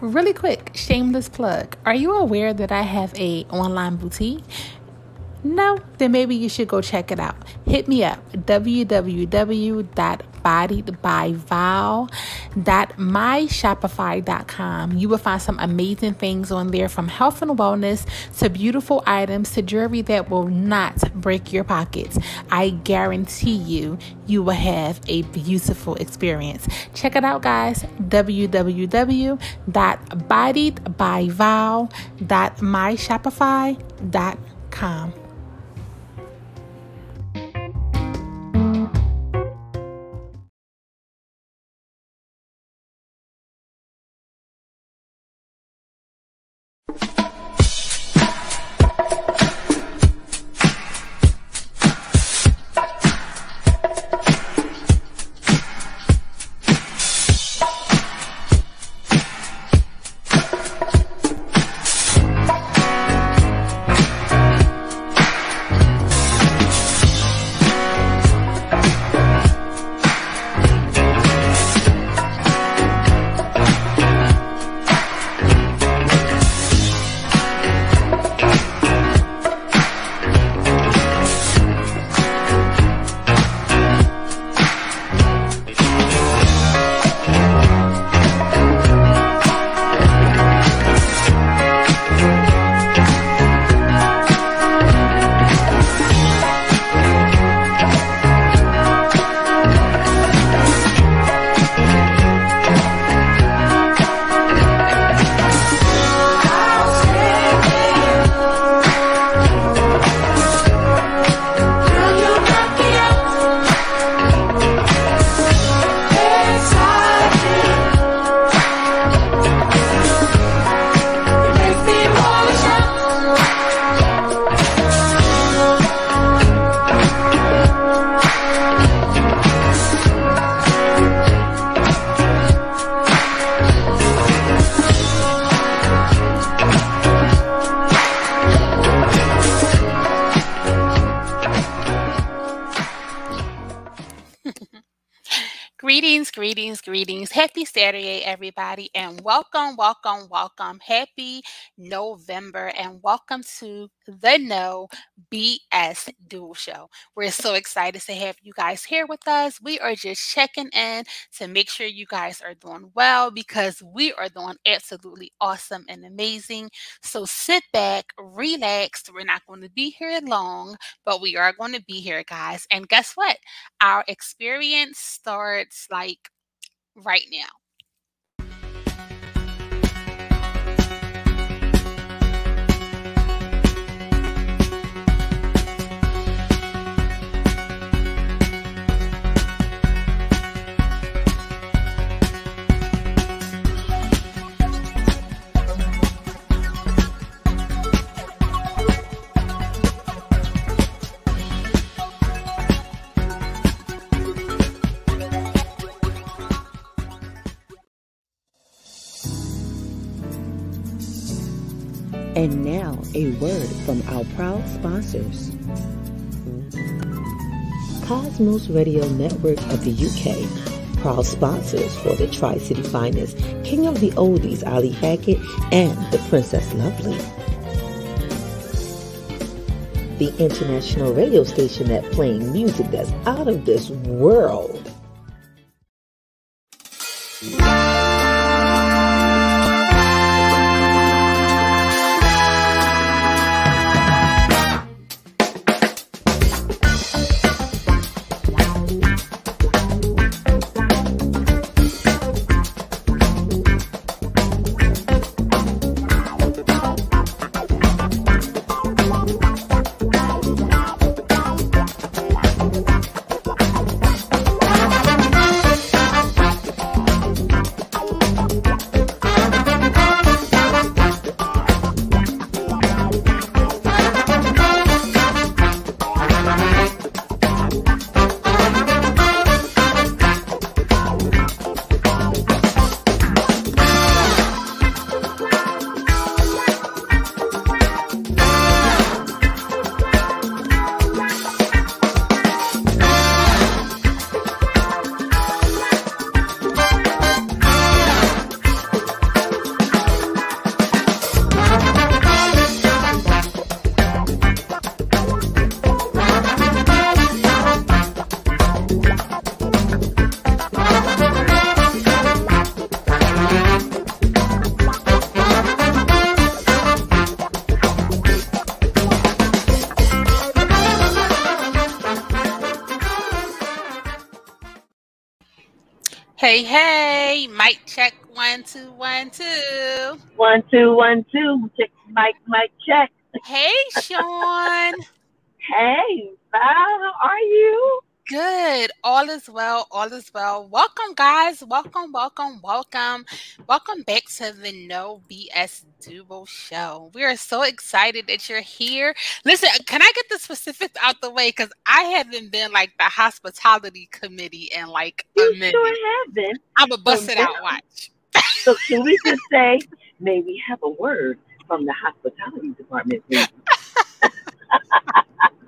Really quick, shameless plug. Are you aware that I have a online boutique? No? Then maybe you should go check it out. Hit me up www.bodiedbyval.myshopify.com. You will find some amazing things on there from health and wellness to beautiful items to jewelry that will not break your pockets. I guarantee you, you will have a beautiful experience. Check it out, guys. www.bodiedbyval.myshopify.com. Greetings, greetings. Happy Saturday, everybody, and welcome, welcome, welcome. Happy November, and welcome to the No BS Duo Show. We're so excited to have you guys here with us. We are just checking in to make sure you guys are doing well because we are doing absolutely awesome and amazing. So sit back, relax. We're not going to be here long, but we are going to be here, guys. And guess what? Our experience starts like right now. And now, a word from our proud sponsors. Cosmos Radio Network of the UK, proud sponsors for the Tri City Finest, King of the Oldies, Ali Hackett, and the Princess Lovely. The international radio station that playing music that's out of this world. Hey, hey, mic check one, two, one, two. One, two, one, two. Check, mic, mic check. Hey, Sean. hey, Val, how are you? Good. All is well. All is well. Welcome, guys. Welcome, welcome, welcome. Welcome back to the No BS Duo Show. We are so excited that you're here. Listen, can I get the specifics out the way? Because I haven't been like the hospitality committee in like You a minute. sure have been. I'm a bust So it out watch. So can we just say, may we have a word from the hospitality department, please?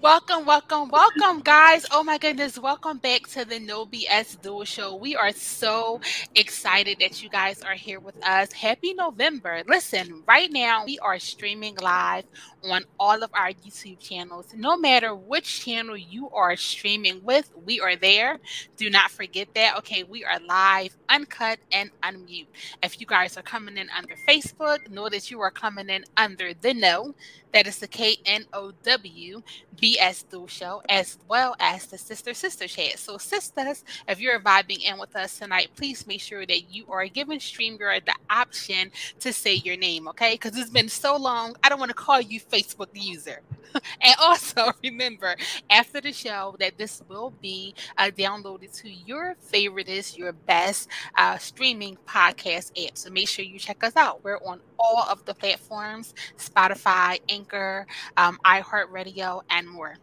Welcome, welcome, welcome, guys. Oh my goodness. Welcome back to the No BS Duo Show. We are so excited that you guys are here with us. Happy November. Listen, right now we are streaming live on all of our YouTube channels. No matter which channel you are streaming with, we are there. Do not forget that. Okay, we are live, uncut, and unmute. If you guys are coming in under Facebook, know that you are coming in under the No. That is the K N O W BS Duo Show, as well as the Sister Sister Chat. So, sisters, if you're vibing in with us tonight, please make sure that you are giving StreamYard the option to say your name, okay? Because it's been so long, I don't want to call you Facebook user. and also remember, after the show, that this will be uh, downloaded to your favoriteest, your best uh, streaming podcast app. So make sure you check us out. We're on all of the platforms Spotify, Anchor, um, iHeartRadio, and more.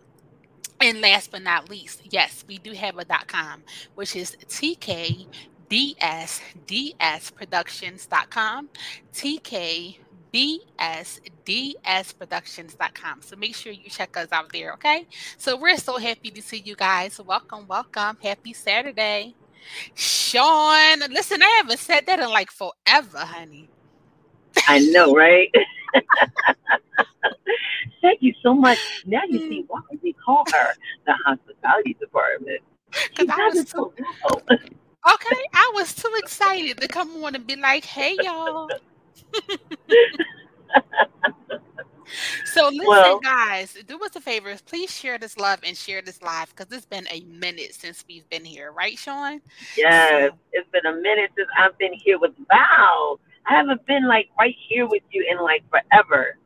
And last but not least, yes, we do have a .com, which is tkbsdsproductions.com, tkbsdsproductions.com. So make sure you check us out there, okay? So we're so happy to see you guys. Welcome, welcome. Happy Saturday. Sean, listen, I haven't said that in like forever, honey. I know, right? Thank you so much. Now you see mm. why we call her the hospitality department. Because I was it so well. Okay, I was too excited to come on and be like, "Hey, y'all." so listen, Well- guys, do us a favor. Please share this love and share this live because it's been a minute since we've been here, right, Sean? Yes, it's been a minute since I've been here with Val. I haven't been like right here with you in like forever.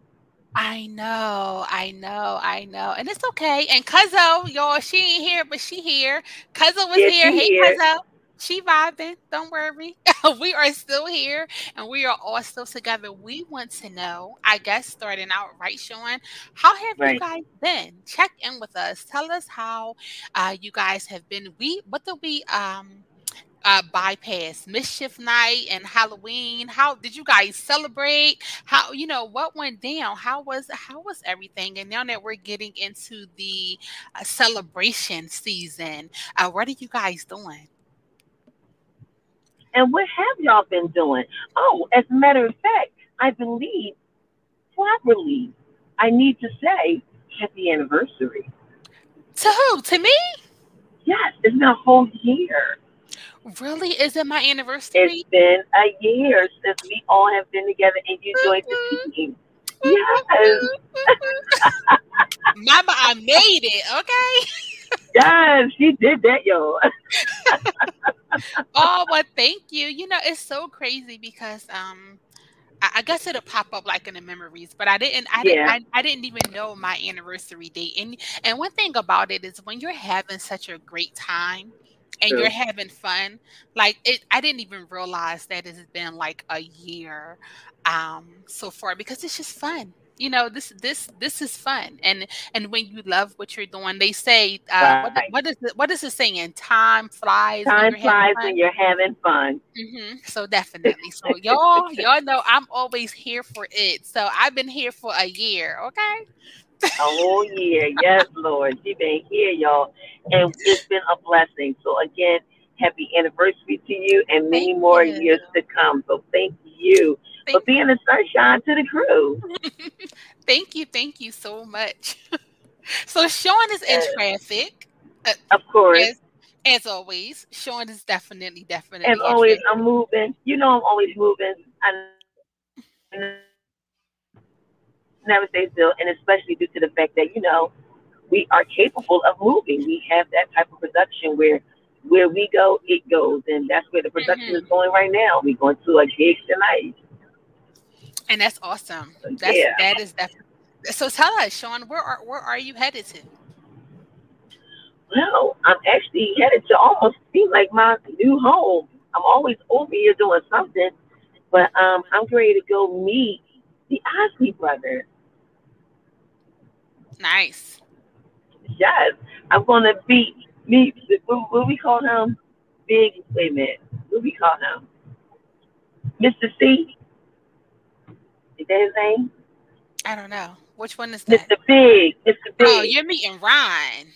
I know, I know, I know, and it's okay. And Cuzzo, y'all, she ain't here, but she here. Cuzzo was Yeah, here. Hey, here. Cuzzo. She vibing. Don't worry. we are still here and we are all still together. We want to know, I guess, starting out, right, Sean? How have you guys been? Check in with us. Tell us how uh, you guys have been. We what did we um uh, bypass mischief night and Halloween? How did you guys celebrate? How you know what went down? How was how was everything? And now that we're getting into the uh, celebration season, uh, what are you guys doing? And what have y'all been doing? Oh, as a matter of fact, I believe properly I need to say happy anniversary. To who? To me? Yes, it's been a whole year. Really? Is it my anniversary? It's been a year since we all have been together and you joined the team. Yes, Mama, I made it. Okay. yes, she did that, yo. oh well thank you you know it's so crazy because um I, I guess it'll pop up like in the memories but i didn't i didn't. I, I didn't even know my anniversary date and and one thing about it is when you're having such a great time and True. you're having fun like it i didn't even realize that it's been like a year um so far because it's just fun you know this this this is fun and and when you love what you're doing they say uh what, what is it what is it saying time flies when Time you're having flies fun. when you're having fun. hmm So definitely. So y'all, y'all know I'm always here for it. So I've been here for a year. Okay. Oh, a whole year. Yes, Lord. She been here, y'all. And it's been a blessing. So again, happy anniversary to you and many Thank more you. years to come. So thank you for being a sunshine to the crew. thank you. Thank you so much. so Sean is in traffic. Uh, of course. As, as always, Sean is definitely, definitely. As always, traffic. I'm moving. You know I'm always moving. I never stay still, and especially due to the fact that, you know, we are capable of moving. We have that type of production where where we go, it goes, and that's where the production mm-hmm. is going right now. We're going to a gig tonight, and that's awesome. That's yeah. that is definitely. So tell us, Sean, where are where are you headed to? Well, I'm actually headed to almost seem like my new home. I'm always over here doing something, but um, I'm ready to go meet the Isley brothers. Nice. Yes, I'm gonna beat me. What, what we call him? Big. Wait a minute. What we call him? Mr. C. Is that his name? I don't know. Which one is that? Mr. Big. Mr. Oh, Big. Oh, you're meeting Ron.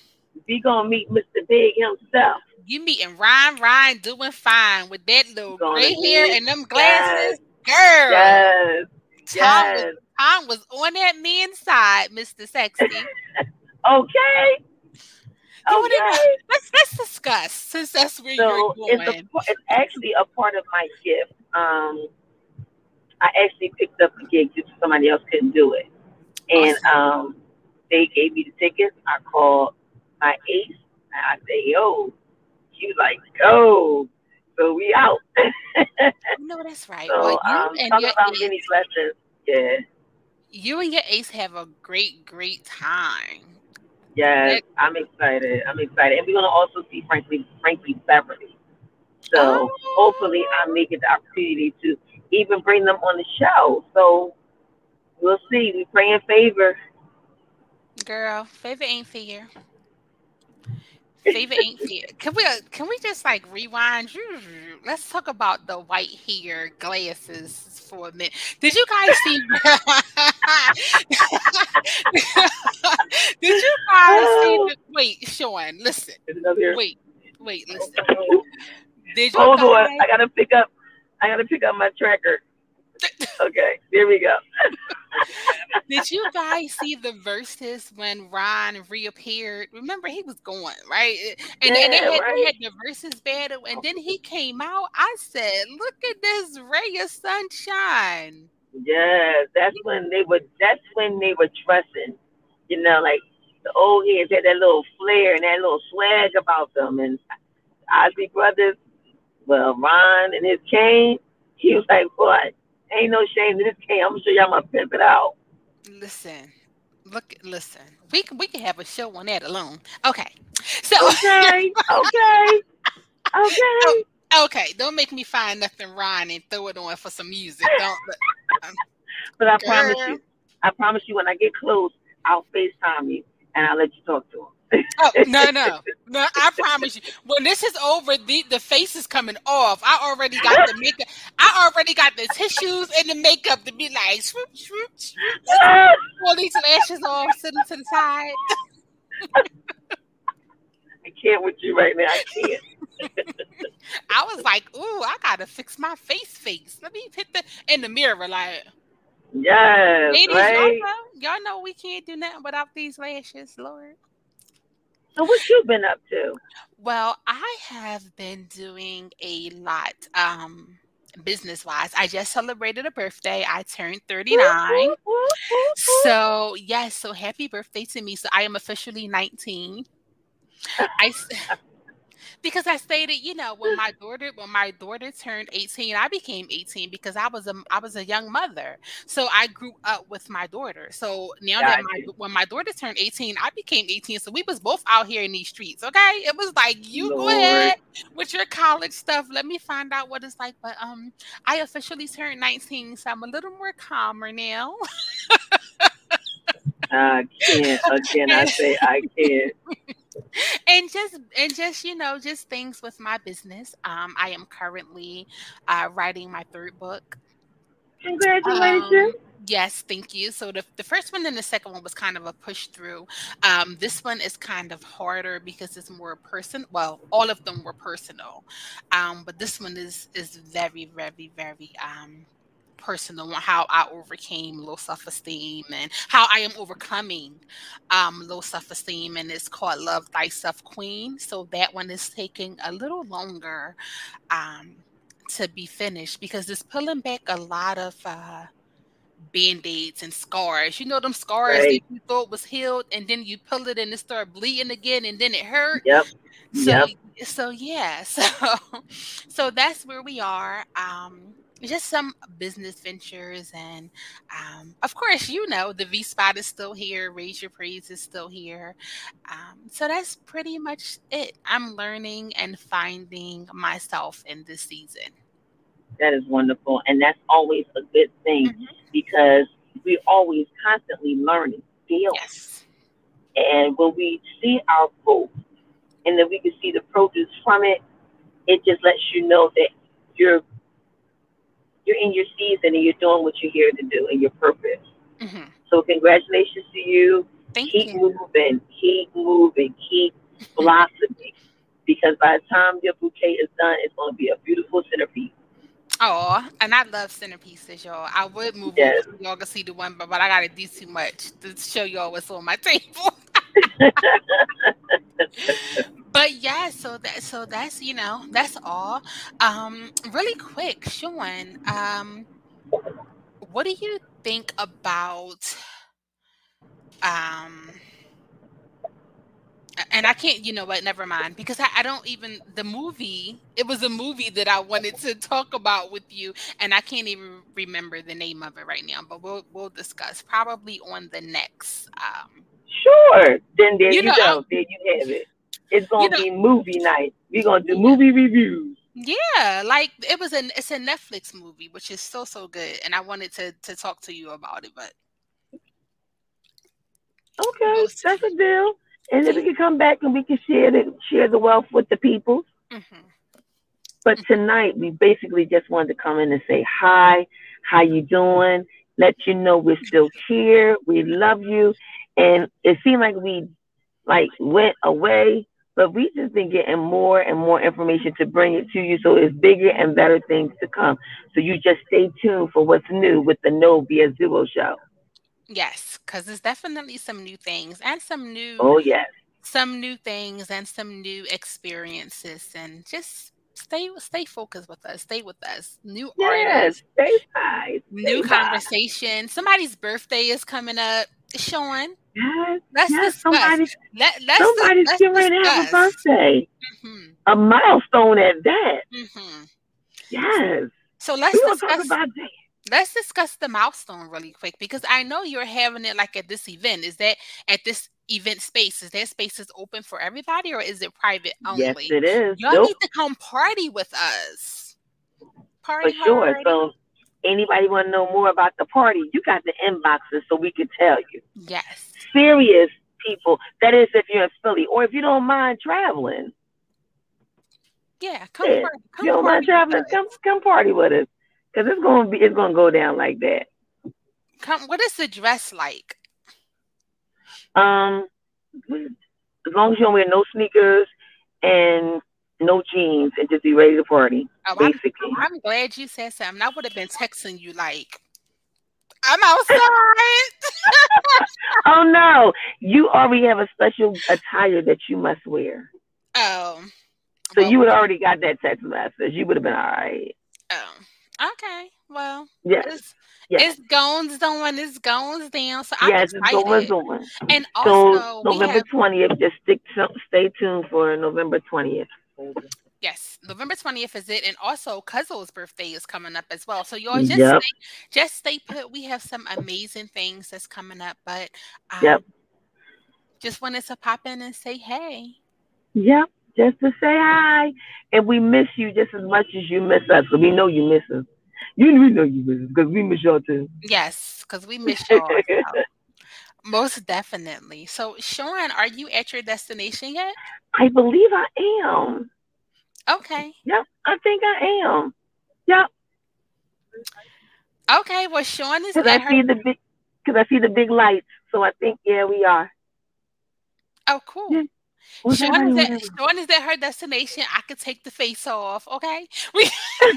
We gonna meet Mr. Big himself. You meeting Ron Ron doing fine with that little gray hair and them glasses. Yes. Girl. Yes. Tom, yes. Tom was on that man's side, Mr. Sexy. okay. Okay. Let's let's discuss since that's where so you're going. It's, a, it's actually a part of my gift. Um, I actually picked up a gig just somebody else couldn't do it, and awesome. um, they gave me the tickets. I called my ace, and I say, "Yo," she was like, "Go." So we out. no, that's right. So well, you um, and talk about many blessings. Yeah. You and your ace have a great, great time. Yes, I'm excited. I'm excited. And we're gonna also see Frankly Frankie Beverly. So oh. hopefully I make it the opportunity to even bring them on the show. So we'll see. We pray in favor. Girl, favor ain't fair. Favorite ain't fair. Can we uh, can we just like rewind? Let's talk about the white hair glasses for a minute. Did you guys see? Did you guys see? The, wait, Sean, listen. Wait, wait, listen. Did you oh, Hold guys, on, I gotta pick up. I gotta pick up my tracker okay, here we go. Did you guys see the verses when Ron reappeared? Remember, he was going right, and, yeah, they, had, right. they had the verses battle, and then he came out. I said, "Look at this ray of sunshine." Yes, that's when they were. That's when they were trusting. You know, like the old heads had that little flair and that little swag about them, and Isley Brothers. Well, Ron and his cane, he was like, "What? Ain't no shame in this game. I'm you I'm gonna pimp it out. Listen, look, listen. We can we can have a show on that alone. Okay. So okay, okay, okay. okay, don't make me find nothing Ryan and throw it on for some music. Don't. Um, but I Girl. promise you, I promise you, when I get close, I'll FaceTime you and I'll let you talk to him oh, no, no, no! I promise you. When this is over, the the face is coming off. I already got the makeup. I already got the tissues and the makeup to be like swoop, swoop, swoop. Pull these lashes off, sit them to the side. I can't with you right now. I can't. I was like, "Ooh, I gotta fix my face, face. Let me hit the in the mirror, like." Yes, Ladies, right? y'all, know, y'all know we can't do nothing without these lashes, Lord. So what you been up to? Well, I have been doing a lot um business wise. I just celebrated a birthday. I turned 39. so, yes, so happy birthday to me. So I am officially 19. I because I stated, you know, when my daughter when my daughter turned 18, I became 18 because I was a I was a young mother. So I grew up with my daughter. So now that my, when my daughter turned 18, I became 18. So we was both out here in these streets. Okay. It was like you Lord. go ahead with your college stuff. Let me find out what it's like. But um I officially turned 19, so I'm a little more calmer now. I can't. Again, I say I can't and just and just you know just things with my business. Um i am currently uh writing my third book. Congratulations. um, yes thank you. So the, the first one and the second one was kind of a push through. Um this one is kind of harder because it's more person well all of them were personal. Um but this one is is very very very um personal on how I overcame low self esteem and how I am overcoming um, low self esteem. And it's called Love Thyself Queen. So that one is taking a little longer um, to be finished because it's pulling back a lot of. Uh, band-aids and scars. You know them scars right. that you thought was healed and then you pull it and it start bleeding again and then it hurt. Yep. So yep. So yeah, so so that's where we are. Um, just some business ventures and um, of course you know the v spot is still here raise your praise is still here um, so that's pretty much it i'm learning and finding myself in this season that is wonderful and that's always a good thing mm-hmm. because we're always constantly learning daily yes. and when we see our growth and then we can see the produce from it it just lets you know that you're you're in your season and you're doing what you're here to do and your purpose. Mm-hmm. So congratulations to you. Thank keep you. moving, keep moving, keep blossoming. Because by the time your bouquet is done, it's going to be a beautiful centerpiece. Oh, and I love centerpieces, y'all. I would move yes. over so y'all can see the one, but, but I gotta do too much to show y'all what's on my table. But yeah, so that so that's you know that's all. Um, really quick, Sean. Um, what do you think about um? and I can't, you know what, never mind. Because I, I, don't even the movie, it was a movie that I wanted to talk about with you, and I can't even remember the name of it right now, but we'll we'll discuss probably on the next um Sure. Then there you, you know, go. I, there you have it. It's gonna you know, be movie night. We're gonna do movie reviews. Yeah, like it was a it's a Netflix movie, which is so so good, and I wanted to to talk to you about it, but okay, that's a deal. And then we can come back and we can share the share the wealth with the people. Mm-hmm. But mm-hmm. tonight we basically just wanted to come in and say hi, how you doing? Let you know we're still here. We love you, and it seemed like we like went away, but we just been getting more and more information to bring it to you. So it's bigger and better things to come. So you just stay tuned for what's new with the No Be a Zero show. Yes, because there's definitely some new things and some new. Oh yes. Some new things and some new experiences, and just stay stay focused with us. Stay with us. New yes, artists. Stay high. New conversation. Somebody's birthday is coming up. Sean. Yes, let's yes, somebody, Let, somebody's let's getting ready to have a birthday. Mm-hmm. A milestone at that. Mm-hmm. Yes. So let's discuss about that. Let's discuss the milestone really quick because I know you're having it like at this event. Is that at this event space? Is that space is open for everybody or is it private only? Yes, it is. Y'all nope. need to come party with us. Party for sure. So anybody want to know more about the party, you got the inboxes so we can tell you. Yes. Serious people. That is if you're in Philly or if you don't mind traveling. Yeah, come, yeah. Party, come you don't mind traveling, come come party with us. Cause it's gonna be it's gonna go down like that. Come what is the dress like? Um as long as you don't wear no sneakers and no jeans and just be ready to party. Oh, basically. I'm, I'm, glad you said something. I would have been texting you like, I'm outside. oh no, you already have a special attire that you must wear. Oh. So well, you would already got that text message. You would have been all right. Oh. Okay. Well. Yes. It's, yes. it's goings on. It's goings down. So I'm yes, excited. it's going on. And also, so November twentieth. Have... Just stick. Stay tuned for November twentieth. Yes, November 20th is it. And also Cuzzo's birthday is coming up as well. So y'all just yep. stay, just stay put. We have some amazing things that's coming up. But um, yep. just wanted to pop in and say hey. Yep. Just to say hi. And we miss you just as much as you miss us. So we know you miss us. You we know you miss us because we miss y'all too. Yes, because we miss y'all. Most definitely. So, Sean, are you at your destination yet? I believe I am. Okay. Yep, I think I am. Yep. Okay, well, Sean is. Because I her... see the big, because I see the big lights, so I think yeah, we are. Oh, cool. Yeah. Sean is, at, Sean is at her destination. I could take the face off. Okay. We.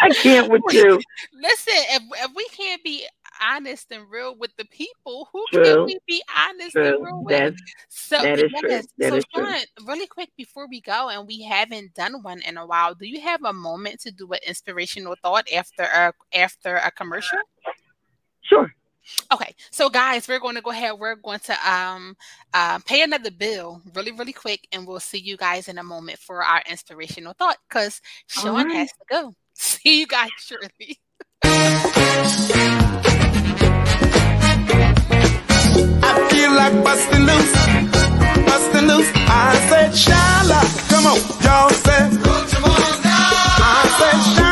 I can't with you. Listen, if, if we can't be honest and real with the people, who true. can we be honest true. and real with? That's, so, that is true. That so, is Sean, true. really quick before we go, and we haven't done one in a while. Do you have a moment to do an inspirational thought after a after a commercial? Sure. Okay, so guys, we're going to go ahead. We're going to um uh, pay another bill really, really quick, and we'll see you guys in a moment for our inspirational thought. Because Sean right. has to go. See you guys shortly. feel like busting loose, busting loose. I said, Shala, come on, y'all said. I said, Shala,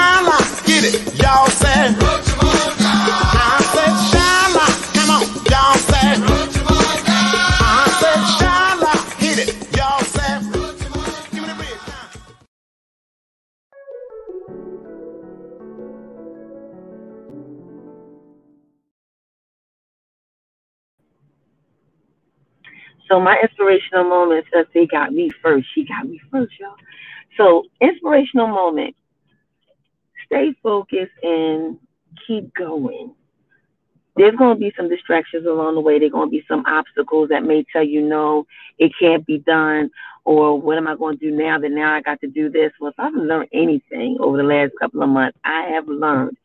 So my inspirational moment says uh, they got me first. She got me first, y'all. So inspirational moment. Stay focused and keep going. There's going to be some distractions along the way. There's going to be some obstacles that may tell you, no, it can't be done. Or what am I going to do now that now I got to do this? Well, if I haven't learned anything over the last couple of months, I have learned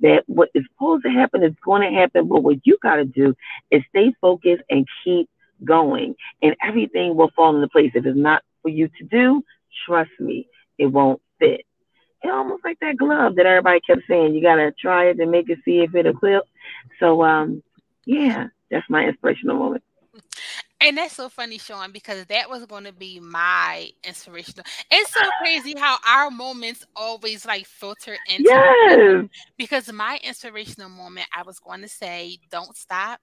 that what is supposed to happen is going to happen. But what you got to do is stay focused and keep going, and everything will fall into place. If it's not for you to do, trust me, it won't fit. It's almost like that glove that everybody kept saying, you gotta try it and make it see if it'll clip. So um, yeah, that's my inspirational moment. And that's so funny, Sean, because that was going to be my inspirational. It's so crazy how our moments always like filter into yes. because my inspirational moment, I was going to say, don't stop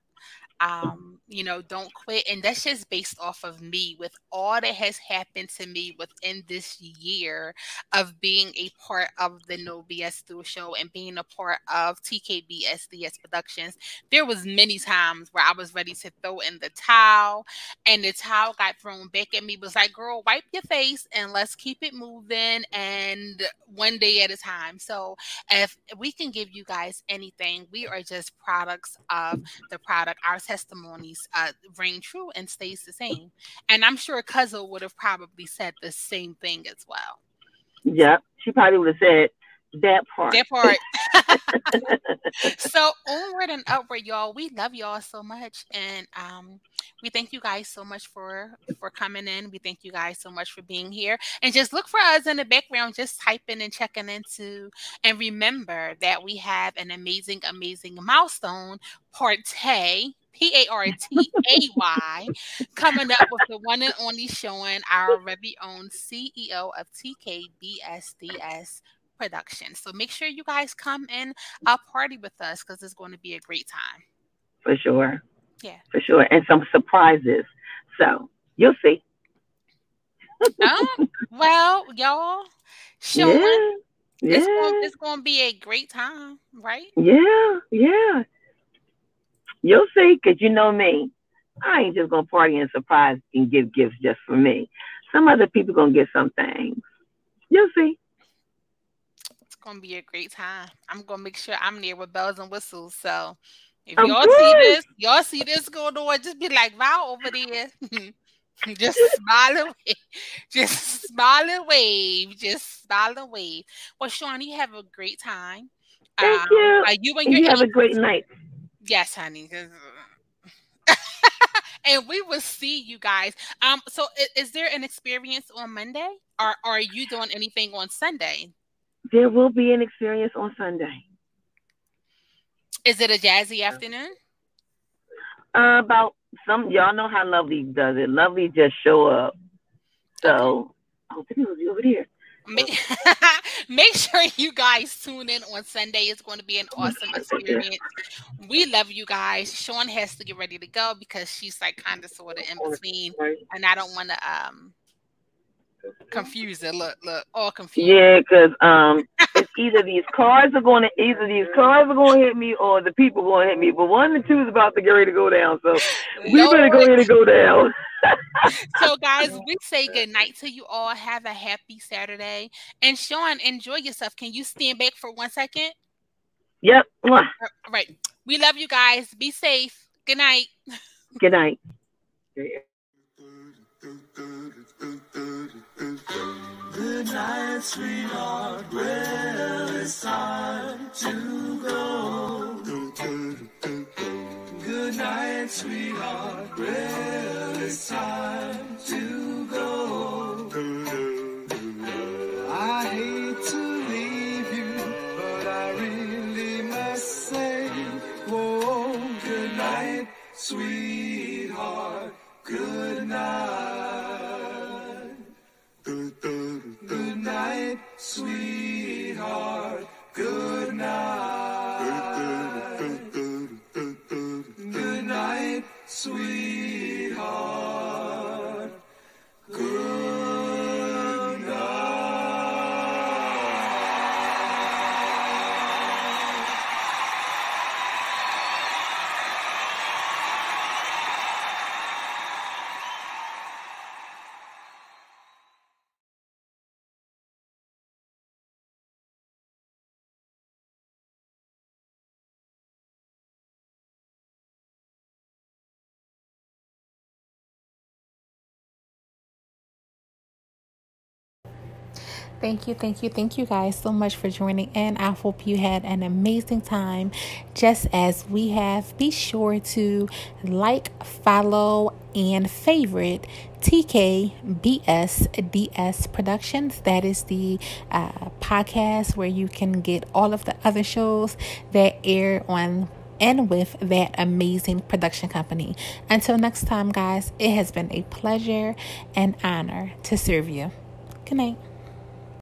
um, you know, don't quit. And that's just based off of me with all that has happened to me within this year of being a part of the No BS Duo show and being a part of TKB SDS Productions. There was many times where I was ready to throw in the towel and the towel got thrown back at me. It was like, girl, wipe your face and let's keep it moving and one day at a time. So if we can give you guys anything, we are just products of the product. Our testimonies uh, ring true and stays the same. And I'm sure Cuzzo would have probably said the same thing as well. Yep, she probably would have said that part. That part. so onward and upward, y'all. We love y'all so much, and um, we thank you guys so much for for coming in. We thank you guys so much for being here, and just look for us in the background, just typing and checking into. And remember that we have an amazing, amazing milestone party P A R T A Y, coming up with the one and only showing our very own CEO of TKBSDS production. So make sure you guys come and uh, party with us because it's going to be a great time. For sure. Yeah. For sure. And some surprises. So you'll see. oh, well, y'all, showing. Yeah. Yeah. It's, going, it's to be a great time, right? Yeah, yeah. You'll see, because you know me. I ain't just going to party and surprise and give gifts just for me. Some other people going to get some things. You'll see. To be a great time. I'm to make sure I'm there with bells and whistles. So if Of y'all course. see this, y'all see this going on, just be like, wow, over there. just smile and wave. Just smile and wave. Just smile and wave. Well, Sean, you have a great time. Thank Um, you. you and you have a great night. Yes, honey. and we will see you guys. Um, so is, is there an experience on Monday, or, or are you doing anything on Sunday? There will be an experience on Sunday. Is it a jazzy afternoon? Uh, about some y'all know how Lovely does it. Lovely just show up. So oh, the news over there. Make, make sure you guys tune in on Sunday. It's going to be an awesome experience. We love you guys. Sean has to get ready to go because she's like kind of sort of in between, and I don't want to um confuse it. Look, look, all confused. Yeah, because um, it's either these cars are going to either these cars are going to hit me or the people going to hit me. But one and two is about to get ready to go down. So we better go Lord. ahead and go down. So, guys, we say good night to you all. Have a happy Saturday. And Sean, enjoy yourself. Can you stand back for one second? Yep. Mwah. All right. We love you guys. Be safe. Good night. Good night. Good night, sweetheart. Well, it's time to go. Good night, sweetheart. Well, it's time Thank you, thank you, thank you guys so much for joining in. I hope you had an amazing time just as we have. Be sure to like, follow, and favorite TKBSDS Productions. That is the uh, podcast where you can get all of the other shows that air on and with that amazing production company. Until next time, guys, it has been a pleasure and honor to serve you. Good night.